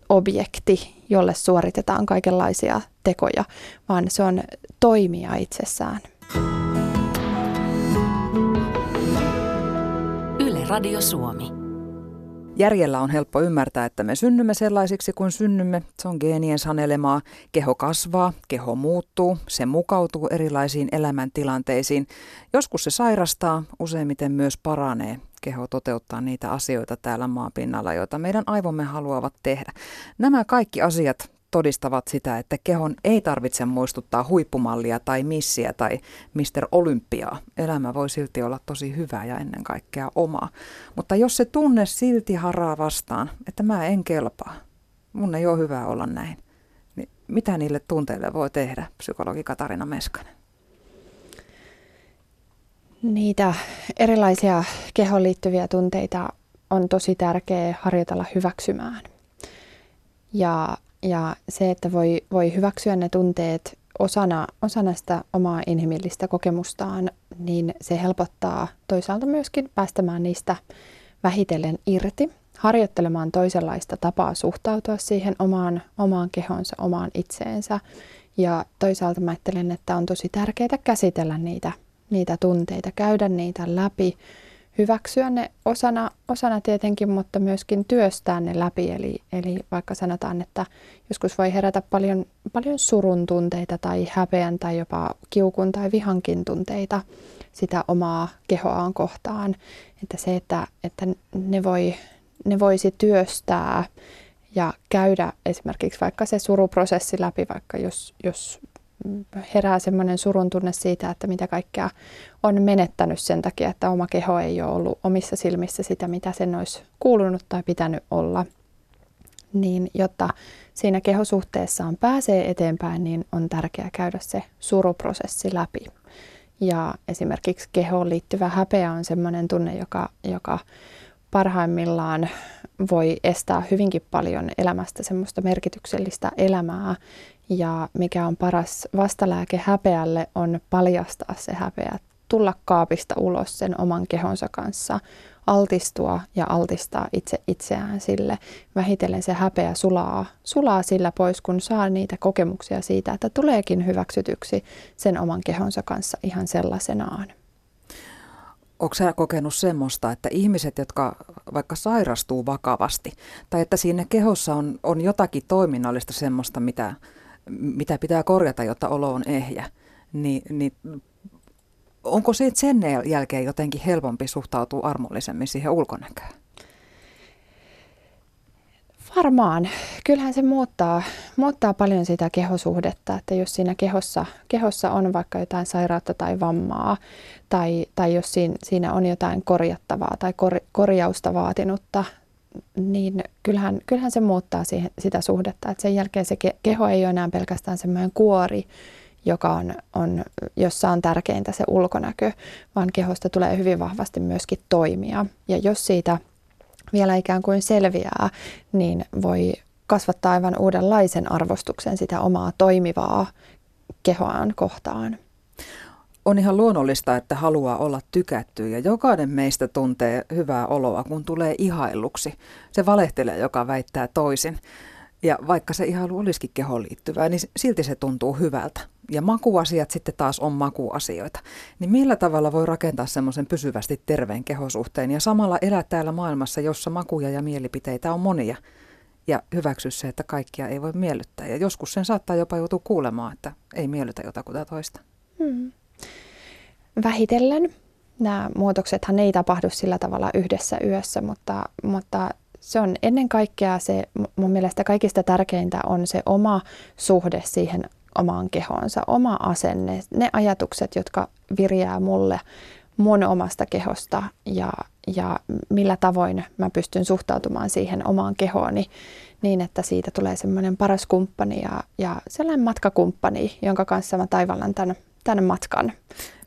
objekti, jolle suoritetaan kaikenlaisia tekoja, vaan se on toimija itsessään. Radio Suomi. Järjellä on helppo ymmärtää, että me synnymme sellaisiksi kuin synnymme. Se on geenien sanelemaa. Keho kasvaa, keho muuttuu, se mukautuu erilaisiin elämäntilanteisiin. Joskus se sairastaa, useimmiten myös paranee. Keho toteuttaa niitä asioita täällä maapinnalla, joita meidän aivomme haluavat tehdä. Nämä kaikki asiat todistavat sitä, että kehon ei tarvitse muistuttaa huippumallia tai missiä tai Mr. Olympiaa. Elämä voi silti olla tosi hyvää ja ennen kaikkea omaa. Mutta jos se tunne silti haraa vastaan, että mä en kelpaa, mun ei ole hyvä olla näin, niin mitä niille tunteille voi tehdä, psykologi Katarina Meskanen? Niitä erilaisia kehoon liittyviä tunteita on tosi tärkeää harjoitella hyväksymään. Ja, ja se, että voi, voi hyväksyä ne tunteet osana, osana sitä omaa inhimillistä kokemustaan, niin se helpottaa toisaalta myöskin päästämään niistä vähitellen irti, harjoittelemaan toisenlaista tapaa suhtautua siihen omaan, omaan kehonsa, omaan itseensä. Ja toisaalta mä ajattelen, että on tosi tärkeää käsitellä niitä, niitä tunteita, käydä niitä läpi, hyväksyä ne osana, osana tietenkin, mutta myöskin työstää ne läpi. Eli, eli vaikka sanotaan, että joskus voi herätä paljon, paljon surun tunteita tai häpeän tai jopa kiukun tai vihankin tunteita sitä omaa kehoaan kohtaan. Että se, että, että ne, voi, ne voisi työstää ja käydä esimerkiksi vaikka se suruprosessi läpi, vaikka jos, jos herää semmoinen surun tunne siitä, että mitä kaikkea on menettänyt sen takia, että oma keho ei ole ollut omissa silmissä sitä, mitä sen olisi kuulunut tai pitänyt olla. Niin jotta siinä kehosuhteessaan pääsee eteenpäin, niin on tärkeää käydä se suruprosessi läpi. Ja esimerkiksi kehoon liittyvä häpeä on semmoinen tunne, joka, joka parhaimmillaan voi estää hyvinkin paljon elämästä semmoista merkityksellistä elämää ja mikä on paras vastalääke häpeälle on paljastaa se häpeä, tulla kaapista ulos sen oman kehonsa kanssa, altistua ja altistaa itse itseään sille. Vähitellen se häpeä sulaa, sulaa sillä pois, kun saa niitä kokemuksia siitä, että tuleekin hyväksytyksi sen oman kehonsa kanssa ihan sellaisenaan. Onko sä kokenut semmoista, että ihmiset, jotka vaikka sairastuu vakavasti, tai että siinä kehossa on, on jotakin toiminnallista semmoista, mitä, mitä pitää korjata, jotta olo on ehjä, niin, niin onko siitä sen jälkeen jotenkin helpompi suhtautua armollisemmin siihen ulkonäköön? Varmaan. Kyllähän se muuttaa, muuttaa paljon sitä kehosuhdetta, että jos siinä kehossa, kehossa on vaikka jotain sairautta tai vammaa, tai, tai jos siinä, siinä on jotain korjattavaa tai kor, korjausta vaatinutta, niin kyllähän, kyllähän se muuttaa siihen, sitä suhdetta. Että sen jälkeen se keho ei ole enää pelkästään semmoinen kuori, joka on, on, jossa on tärkeintä se ulkonäkö, vaan kehosta tulee hyvin vahvasti myöskin toimia. Ja jos siitä vielä ikään kuin selviää, niin voi kasvattaa aivan uudenlaisen arvostuksen sitä omaa toimivaa kehoaan kohtaan. On ihan luonnollista, että haluaa olla tykätty ja jokainen meistä tuntee hyvää oloa, kun tulee ihailuksi. Se valehtelee, joka väittää toisin. Ja vaikka se ihailu olisikin kehoon liittyvää, niin silti se tuntuu hyvältä. Ja makuasiat sitten taas on makuasioita. Niin millä tavalla voi rakentaa semmoisen pysyvästi terveen kehosuhteen ja samalla elää täällä maailmassa, jossa makuja ja mielipiteitä on monia. Ja hyväksy se, että kaikkia ei voi miellyttää. Ja joskus sen saattaa jopa joutua kuulemaan, että ei miellytä jotakuta toista. Hmm. Vähitellen nämä muutoksethan ei tapahdu sillä tavalla yhdessä yössä, mutta, mutta se on ennen kaikkea se, mun mielestä kaikista tärkeintä on se oma suhde siihen omaan kehoonsa, oma asenne, ne ajatukset, jotka virjää mulle mun omasta kehosta ja, ja millä tavoin mä pystyn suhtautumaan siihen omaan kehooni niin, että siitä tulee semmoinen paras kumppani ja, ja sellainen matkakumppani, jonka kanssa mä taivallan tämän tämän matkan.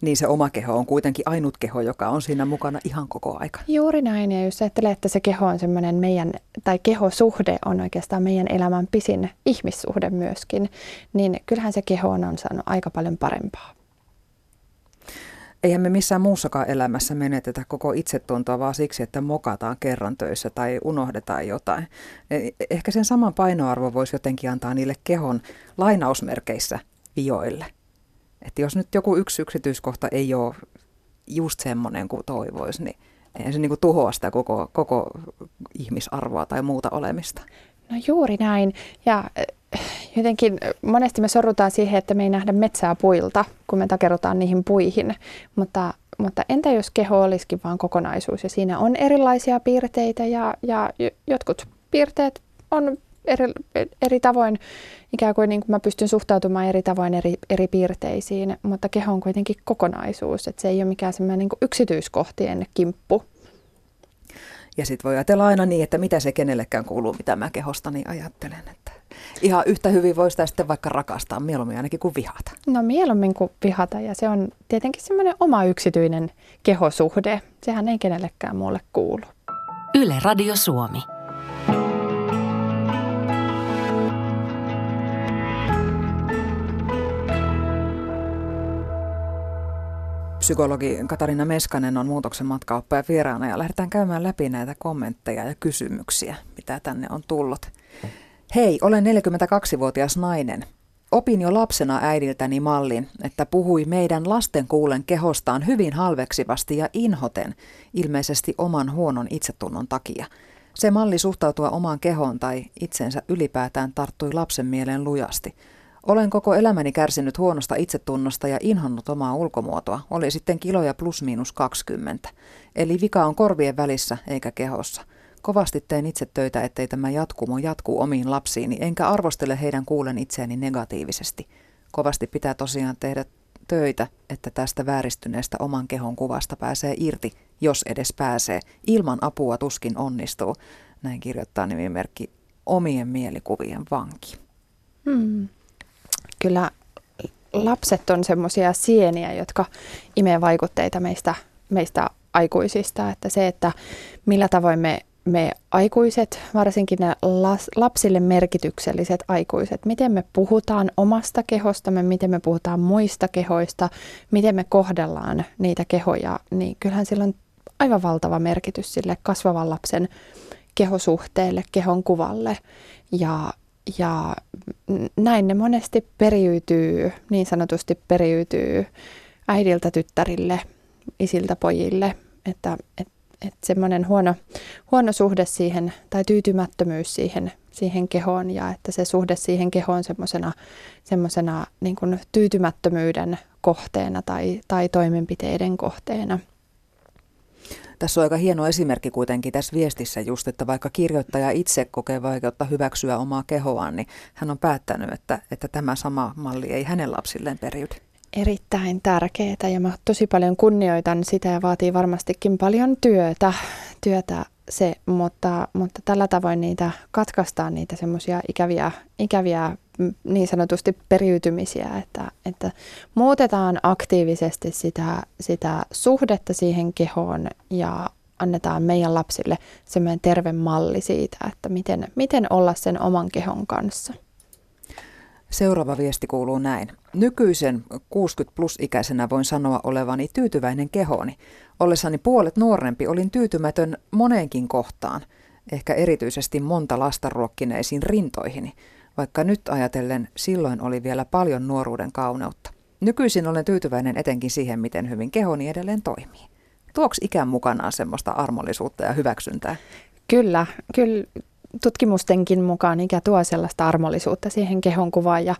Niin se oma keho on kuitenkin ainut keho, joka on siinä mukana ihan koko aika. Juuri näin, ja jos ajattelee, että se keho on semmoinen meidän, tai kehosuhde on oikeastaan meidän elämän pisin ihmissuhde myöskin, niin kyllähän se keho on saanut aika paljon parempaa. Eihän me missään muussakaan elämässä menetetä koko itsetuntoa vaan siksi, että mokataan kerran töissä tai unohdetaan jotain. E, ehkä sen saman painoarvo voisi jotenkin antaa niille kehon lainausmerkeissä vioille. Että jos nyt joku yksi yksityiskohta ei ole just semmoinen kuin toivoisi, niin eihän se niin kuin tuhoa sitä koko, koko ihmisarvoa tai muuta olemista. No juuri näin. Ja äh, jotenkin monesti me sorrutaan siihen, että me ei nähdä metsää puilta, kun me takerutaan niihin puihin. Mutta, mutta entä jos keho olisikin vain kokonaisuus ja siinä on erilaisia piirteitä ja, ja jotkut piirteet on eri, eri tavoin, ikään kuin, niin kuin mä pystyn suhtautumaan eri tavoin eri, eri piirteisiin, mutta keho on kuitenkin kokonaisuus, että se ei ole mikään semmoinen niin yksityiskohtien kimppu. Ja sitten voi ajatella aina niin, että mitä se kenellekään kuuluu, mitä mä kehostani ajattelen. Että ihan yhtä hyvin voi sitä sitten vaikka rakastaa, mieluummin ainakin kuin vihata. No mieluummin kuin vihata ja se on tietenkin semmoinen oma yksityinen kehosuhde. Sehän ei kenellekään muulle kuulu. Yle Radio Suomi. Psykologi Katarina Meskanen on muutoksen matkaoppaja vieraana ja lähdetään käymään läpi näitä kommentteja ja kysymyksiä, mitä tänne on tullut. Hei, olen 42-vuotias nainen. Opin jo lapsena äidiltäni mallin, että puhui meidän lasten kuulen kehostaan hyvin halveksivasti ja inhoten, ilmeisesti oman huonon itsetunnon takia. Se malli suhtautua omaan kehoon tai itsensä ylipäätään tarttui lapsen mieleen lujasti. Olen koko elämäni kärsinyt huonosta itsetunnosta ja inhonnut omaa ulkomuotoa, oli sitten kiloja plus miinus 20. Eli vika on korvien välissä eikä kehossa. Kovasti teen itse töitä, ettei tämä jatkumo jatkuu omiin lapsiini, enkä arvostele heidän kuulen itseäni negatiivisesti. Kovasti pitää tosiaan tehdä töitä, että tästä vääristyneestä oman kehon kuvasta pääsee irti, jos edes pääsee. Ilman apua tuskin onnistuu. Näin kirjoittaa nimimerkki omien mielikuvien vanki. Hmm. Kyllä lapset on semmoisia sieniä, jotka imee vaikutteita meistä, meistä aikuisista. Että se, että millä tavoin me me aikuiset, varsinkin ne las, lapsille merkitykselliset aikuiset, miten me puhutaan omasta kehostamme, miten me puhutaan muista kehoista, miten me kohdellaan niitä kehoja, niin kyllähän sillä on aivan valtava merkitys sille kasvavan lapsen kehosuhteelle, kehon kuvalle. Ja, ja näin ne monesti periytyy, niin sanotusti periytyy äidiltä tyttärille, isiltä pojille, että, että että semmoinen huono, huono suhde siihen tai tyytymättömyys siihen, siihen kehoon ja että se suhde siihen kehoon semmoisena semmosena, niin tyytymättömyyden kohteena tai, tai toimenpiteiden kohteena. Tässä on aika hieno esimerkki kuitenkin tässä viestissä just, että vaikka kirjoittaja itse kokee vaikeutta hyväksyä omaa kehoaan, niin hän on päättänyt, että, että tämä sama malli ei hänen lapsilleen periydy. Erittäin tärkeää ja mä tosi paljon kunnioitan sitä ja vaatii varmastikin paljon työtä, työtä se, mutta, mutta tällä tavoin niitä katkaistaan niitä semmoisia ikäviä, ikäviä niin sanotusti periytymisiä, että, että muutetaan aktiivisesti sitä, sitä suhdetta siihen kehoon ja annetaan meidän lapsille semmoinen terve malli siitä, että miten, miten olla sen oman kehon kanssa. Seuraava viesti kuuluu näin. Nykyisen 60 plus ikäisenä voin sanoa olevani tyytyväinen kehooni. Ollessani puolet nuorempi olin tyytymätön moneenkin kohtaan, ehkä erityisesti monta lasta ruokkineisiin rintoihini, vaikka nyt ajatellen silloin oli vielä paljon nuoruuden kauneutta. Nykyisin olen tyytyväinen etenkin siihen, miten hyvin kehoni edelleen toimii. Tuoks ikään mukanaan semmoista armollisuutta ja hyväksyntää? Kyllä, kyllä tutkimustenkin mukaan ikä tuo sellaista armollisuutta siihen kehonkuvaan ja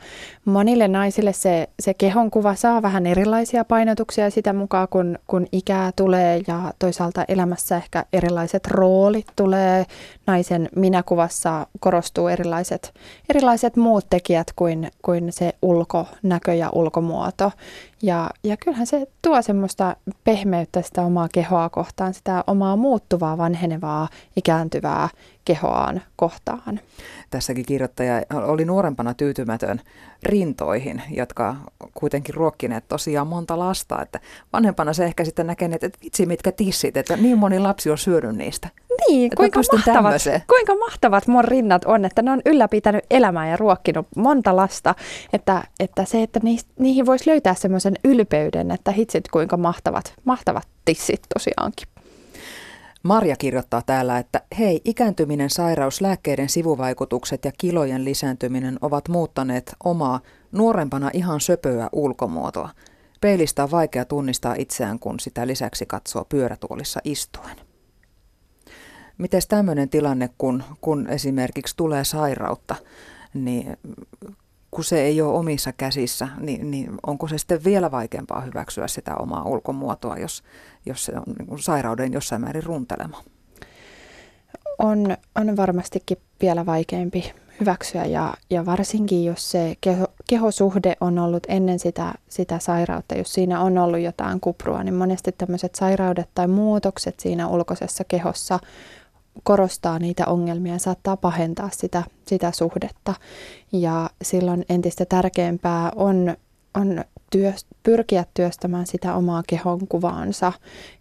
monille naisille se, se kehonkuva saa vähän erilaisia painotuksia sitä mukaan, kun, kun ikää tulee ja toisaalta elämässä ehkä erilaiset roolit tulee. Naisen minäkuvassa korostuu erilaiset, erilaiset muut tekijät kuin, kuin se ulkonäkö ja ulkomuoto. Ja, ja kyllähän se tuo semmoista pehmeyttä sitä omaa kehoa kohtaan, sitä omaa muuttuvaa, vanhenevaa, ikääntyvää kehoaan kohtaan. Tässäkin kirjoittaja oli nuorempana tyytymätön rintoihin, jotka kuitenkin ruokkineet tosiaan monta lasta. Että vanhempana se ehkä sitten näkee, että vitsi mitkä tissit, että niin moni lapsi on syönyt niistä. Niin, kuinka mahtavat, kuinka mahtavat mun rinnat on, että ne on ylläpitänyt elämää ja ruokkinut monta lasta. Että, että se, että niihin voisi löytää semmoisen ylpeyden, että hitsit kuinka mahtavat, mahtavat tissit tosiaankin. Marja kirjoittaa täällä, että hei, ikääntyminen, sairaus, lääkkeiden sivuvaikutukset ja kilojen lisääntyminen ovat muuttaneet omaa nuorempana ihan söpöä ulkomuotoa. Peilistä on vaikea tunnistaa itseään, kun sitä lisäksi katsoo pyörätuolissa istuen. Miten tämmöinen tilanne, kun, kun esimerkiksi tulee sairautta, niin kun se ei ole omissa käsissä, niin, niin onko se sitten vielä vaikeampaa hyväksyä sitä omaa ulkomuotoa, jos, jos se on niin sairauden jossain määrin runtelema? On, on varmastikin vielä vaikeampi hyväksyä ja, ja varsinkin jos se keho, kehosuhde on ollut ennen sitä, sitä sairautta, jos siinä on ollut jotain kuprua, niin monesti tämmöiset sairaudet tai muutokset siinä ulkoisessa kehossa korostaa niitä ongelmia ja saattaa pahentaa sitä, sitä suhdetta. Ja silloin entistä tärkeämpää on, on työ, pyrkiä työstämään sitä omaa kehon kuvaansa,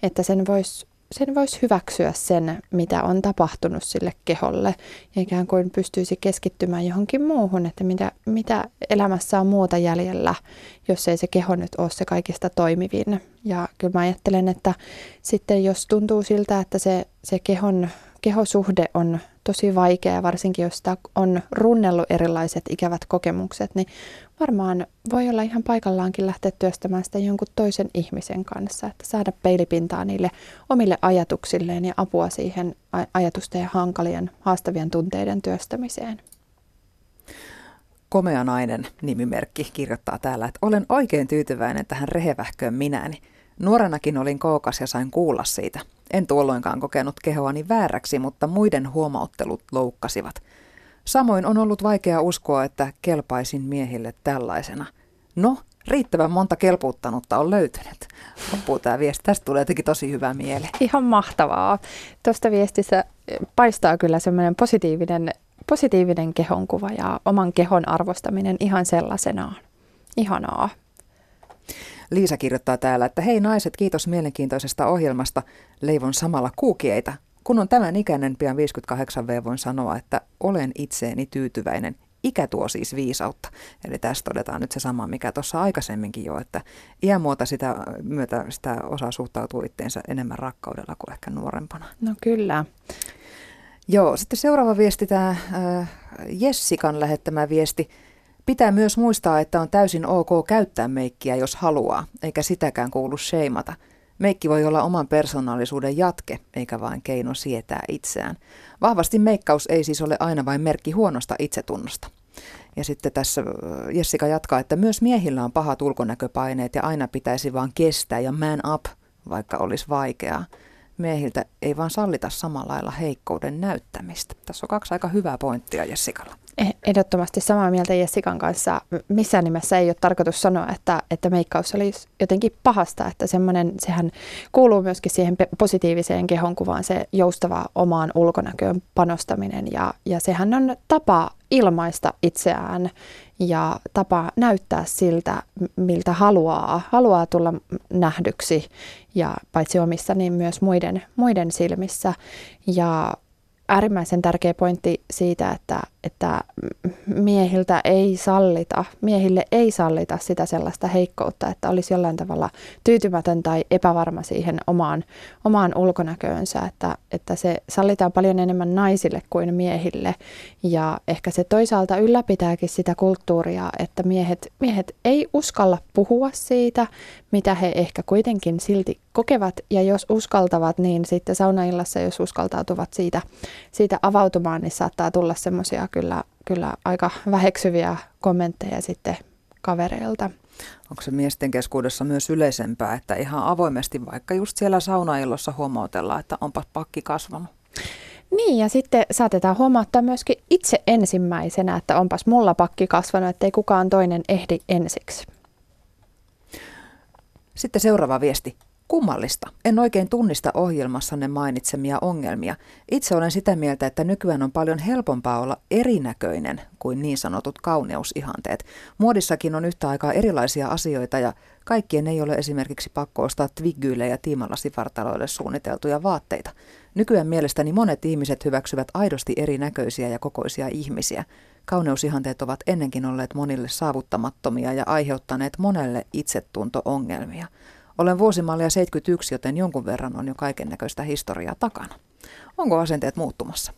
että sen voisi sen voisi hyväksyä sen, mitä on tapahtunut sille keholle ja ikään kuin pystyisi keskittymään johonkin muuhun, että mitä, mitä elämässä on muuta jäljellä, jos ei se keho nyt ole se kaikista toimivin. Ja kyllä mä ajattelen, että sitten jos tuntuu siltä, että se, se kehon, kehosuhde on tosi vaikea, varsinkin jos sitä on runnellut erilaiset ikävät kokemukset, niin varmaan voi olla ihan paikallaankin lähteä työstämään sitä jonkun toisen ihmisen kanssa, että saada peilipintaa niille omille ajatuksilleen ja apua siihen ajatusten ja hankalien, haastavien tunteiden työstämiseen. Komea nainen nimimerkki kirjoittaa täällä, että olen oikein tyytyväinen tähän rehevähköön minäni. Nuorenakin olin kookas ja sain kuulla siitä. En tuolloinkaan kokenut kehoani vääräksi, mutta muiden huomauttelut loukkasivat – Samoin on ollut vaikea uskoa, että kelpaisin miehille tällaisena. No, riittävän monta kelpuuttanutta on löytynyt. Loppuu tämä viesti. Tästä tulee jotenkin tosi hyvä mieli. Ihan mahtavaa. Tuosta viestissä paistaa kyllä semmoinen positiivinen, positiivinen kehonkuva ja oman kehon arvostaminen ihan sellaisenaan. Ihanaa. Liisa kirjoittaa täällä, että hei naiset, kiitos mielenkiintoisesta ohjelmasta. Leivon samalla kuukieita kun on tämän ikäinen, pian 58V, voin sanoa, että olen itseeni tyytyväinen. Ikä tuo siis viisautta. Eli tässä todetaan nyt se sama, mikä tuossa aikaisemminkin jo, että iänmuota sitä myötä sitä osaa suhtautua itteensä enemmän rakkaudella kuin ehkä nuorempana. No kyllä. Joo, sitten seuraava viesti, tämä äh, Jessikan lähettämä viesti. Pitää myös muistaa, että on täysin ok käyttää meikkiä, jos haluaa, eikä sitäkään kuulu sheimata – Meikki voi olla oman persoonallisuuden jatke, eikä vain keino sietää itseään. Vahvasti meikkaus ei siis ole aina vain merkki huonosta itsetunnosta. Ja sitten tässä Jessica jatkaa, että myös miehillä on pahat ulkonäköpaineet ja aina pitäisi vaan kestää ja man up, vaikka olisi vaikeaa. Miehiltä ei vaan sallita samalla lailla heikkouden näyttämistä. Tässä on kaksi aika hyvää pointtia Jessikalla. Eh, ehdottomasti samaa mieltä Jessikan kanssa. Missään nimessä ei ole tarkoitus sanoa, että, että meikkaus olisi jotenkin pahasta, että semmoinen, sehän kuuluu myöskin siihen positiiviseen kehonkuvaan, se joustava omaan ulkonäköön panostaminen ja, ja sehän on tapa ilmaista itseään ja tapa näyttää siltä, miltä haluaa, haluaa tulla nähdyksi ja paitsi omissa, niin myös muiden, muiden silmissä. Ja äärimmäisen tärkeä pointti siitä, että, että miehiltä ei sallita, miehille ei sallita sitä sellaista heikkoutta, että olisi jollain tavalla tyytymätön tai epävarma siihen omaan, omaan ulkonäköönsä, että, että se sallitaan paljon enemmän naisille kuin miehille. Ja ehkä se toisaalta ylläpitääkin sitä kulttuuria, että miehet, miehet ei uskalla puhua siitä, mitä he ehkä kuitenkin silti kokevat. Ja jos uskaltavat, niin sitten saunaillassa, jos uskaltautuvat siitä, siitä avautumaan, niin saattaa tulla semmoisia kyllä, kyllä aika väheksyviä kommentteja sitten kavereilta. Onko se miesten keskuudessa myös yleisempää, että ihan avoimesti vaikka just siellä saunaillossa huomautellaan, että onpa pakki kasvanut? Niin, ja sitten saatetaan huomauttaa myöskin itse ensimmäisenä, että onpas mulla pakki kasvanut, ettei kukaan toinen ehdi ensiksi. Sitten seuraava viesti. Kummallista. En oikein tunnista ohjelmassanne mainitsemia ongelmia. Itse olen sitä mieltä, että nykyään on paljon helpompaa olla erinäköinen kuin niin sanotut kauneusihanteet. Muodissakin on yhtä aikaa erilaisia asioita ja kaikkien ei ole esimerkiksi pakko ostaa twiggyille ja tiimalasivartaloille suunniteltuja vaatteita. Nykyään mielestäni monet ihmiset hyväksyvät aidosti erinäköisiä ja kokoisia ihmisiä. Kauneusihanteet ovat ennenkin olleet monille saavuttamattomia ja aiheuttaneet monelle itsetunto-ongelmia. Olen vuosimallia 71, joten jonkun verran on jo kaiken näköistä historiaa takana. Onko asenteet muuttumassa?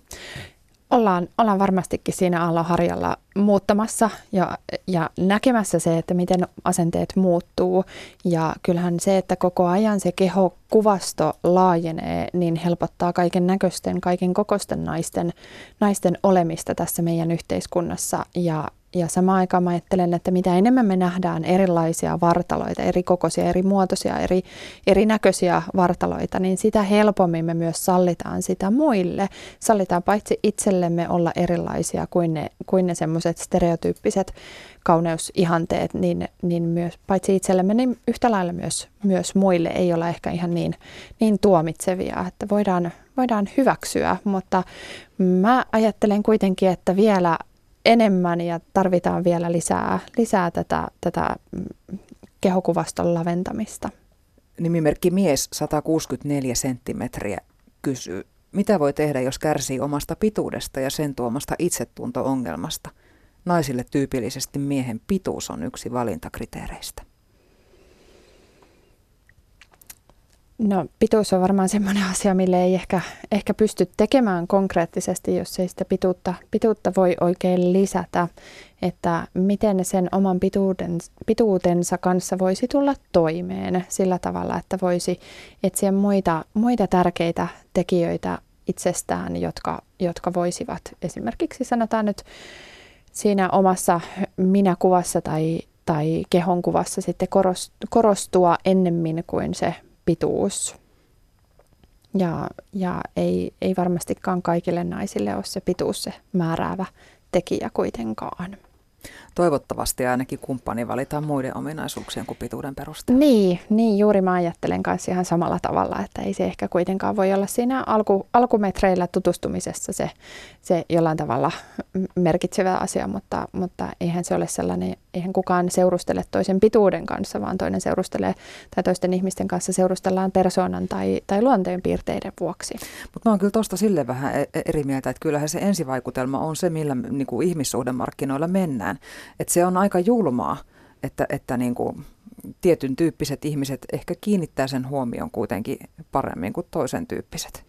Ollaan, ollaan varmastikin siinä aallonharjalla muuttamassa ja, ja näkemässä se, että miten asenteet muuttuu. Ja kyllähän se, että koko ajan se kehokuvasto laajenee, niin helpottaa kaiken näköisten, kaiken kokoisten naisten, naisten olemista tässä meidän yhteiskunnassa. Ja ja samaan aikaan mä ajattelen, että mitä enemmän me nähdään erilaisia vartaloita, eri kokoisia, eri muotoisia, eri, erinäköisiä vartaloita, niin sitä helpommin me myös sallitaan sitä muille. Sallitaan paitsi itsellemme olla erilaisia kuin ne, kuin ne semmoiset stereotyyppiset kauneusihanteet, niin, niin myös paitsi itsellemme, niin yhtä lailla myös, myös muille ei olla ehkä ihan niin, niin tuomitsevia, että voidaan, voidaan hyväksyä, mutta mä ajattelen kuitenkin, että vielä enemmän ja tarvitaan vielä lisää, lisää tätä, tätä mm, kehokuvaston laventamista. Nimimerkki mies 164 senttimetriä kysyy, mitä voi tehdä, jos kärsii omasta pituudesta ja sen tuomasta itsetunto-ongelmasta? Naisille tyypillisesti miehen pituus on yksi valintakriteereistä. No pituus on varmaan semmoinen asia, mille ei ehkä, ehkä pysty tekemään konkreettisesti, jos ei sitä pituutta, pituutta voi oikein lisätä. Että miten sen oman pituuden, pituutensa kanssa voisi tulla toimeen sillä tavalla, että voisi etsiä muita, muita tärkeitä tekijöitä itsestään, jotka, jotka voisivat esimerkiksi sanotaan nyt siinä omassa minäkuvassa tai, tai kehonkuvassa sitten korostua ennemmin kuin se pituus. Ja, ja ei, ei varmastikaan kaikille naisille ole se pituus se määräävä tekijä kuitenkaan. Toivottavasti ainakin kumppani valitaan muiden ominaisuuksien kuin pituuden perusteella. Niin, niin, juuri mä ajattelen kanssa ihan samalla tavalla, että ei se ehkä kuitenkaan voi olla siinä alku, alkumetreillä tutustumisessa se, se jollain tavalla merkitsevä asia, mutta, mutta eihän se ole sellainen, eihän kukaan seurustele toisen pituuden kanssa, vaan toinen seurustelee tai toisten ihmisten kanssa seurustellaan persoonan tai, tai luonteen piirteiden vuoksi. Mutta mä oon kyllä tuosta sille vähän e-, e-, eri mieltä, että kyllähän se ensivaikutelma on se, millä niin kuin ihmissuhdemarkkinoilla mennään. Että se on aika julmaa, että, että niin kuin tietyn tyyppiset ihmiset ehkä kiinnittää sen huomion kuitenkin paremmin kuin toisen tyyppiset.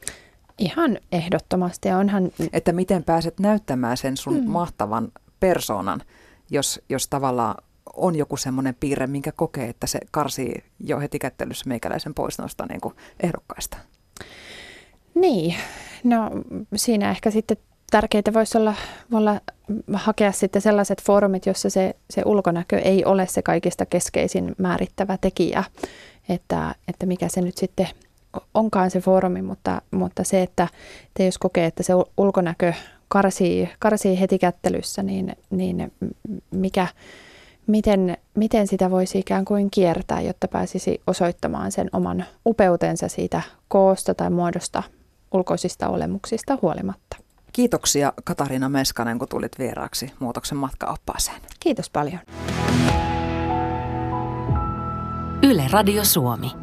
Ihan ehdottomasti. Onhan... Että miten pääset näyttämään sen sun hmm. mahtavan persoonan, jos, jos tavallaan on joku semmoinen piirre, minkä kokee, että se karsii jo heti kättelyssä meikäläisen pois noista niin kuin ehdokkaista. Niin, no siinä ehkä sitten tärkeää voisi olla, olla hakea sitten sellaiset foorumit, jossa se, se ulkonäkö ei ole se kaikista keskeisin määrittävä tekijä, että, että mikä se nyt sitten onkaan se foorumi, mutta, mutta se, että te jos kokee, että se ulkonäkö karsii, karsii heti kättelyssä, niin, niin mikä, miten, miten sitä voisi ikään kuin kiertää, jotta pääsisi osoittamaan sen oman upeutensa siitä koosta tai muodosta ulkoisista olemuksista huolimatta. Kiitoksia Katariina Meskanen, kun tulit vieraaksi Muutoksen matkaoppaaseen. Kiitos paljon. Yle Radio Suomi.